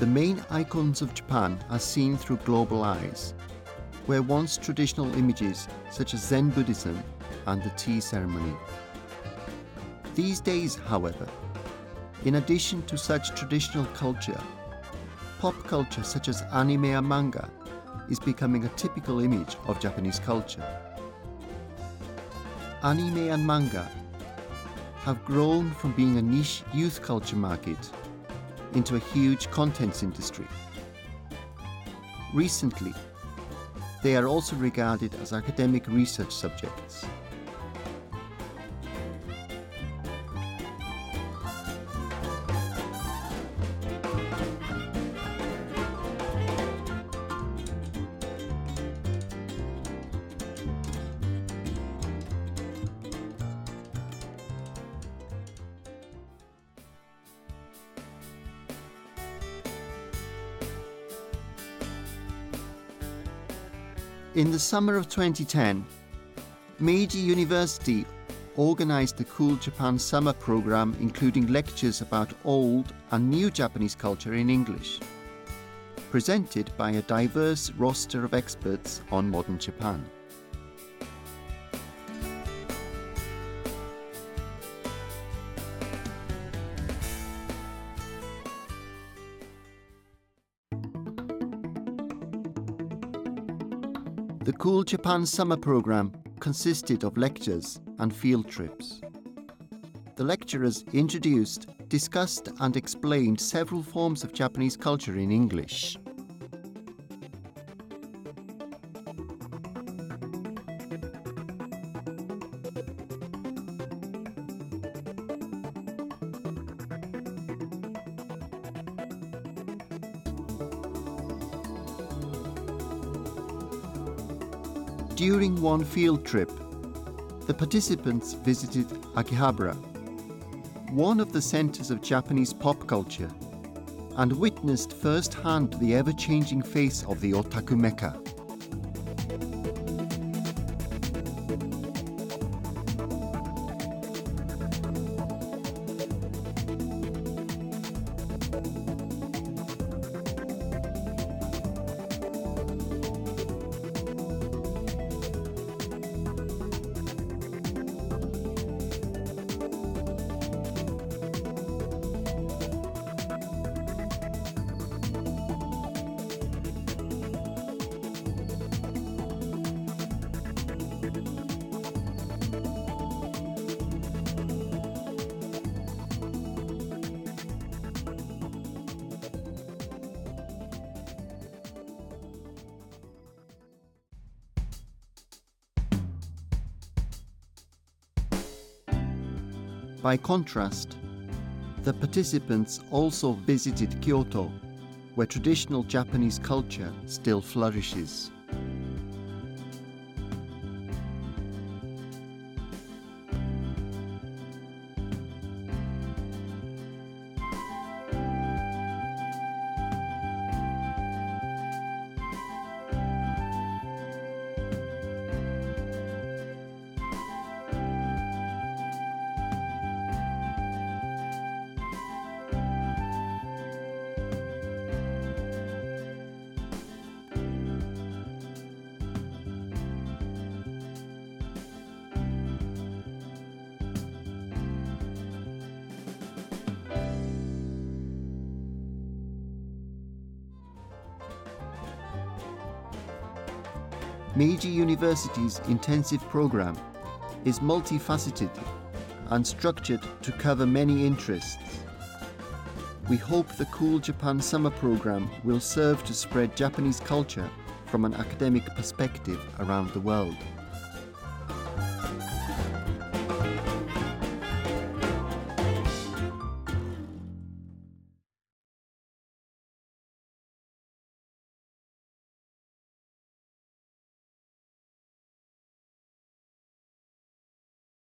The main icons of Japan are seen through global eyes, where once traditional images such as Zen Buddhism and the tea ceremony. These days, however, in addition to such traditional culture, pop culture such as anime and manga is becoming a typical image of Japanese culture. Anime and manga have grown from being a niche youth culture market into a huge contents industry. Recently, they are also regarded as academic research subjects. In the summer of 2010, Meiji University organized the Cool Japan Summer program, including lectures about old and new Japanese culture in English, presented by a diverse roster of experts on modern Japan. The Cool Japan Summer Program consisted of lectures and field trips. The lecturers introduced, discussed, and explained several forms of Japanese culture in English. During one field trip, the participants visited Akihabara, one of the centers of Japanese pop culture, and witnessed firsthand the ever changing face of the otaku mecca. By contrast, the participants also visited Kyoto, where traditional Japanese culture still flourishes. Meiji University's intensive program is multifaceted and structured to cover many interests. We hope the Cool Japan Summer program will serve to spread Japanese culture from an academic perspective around the world.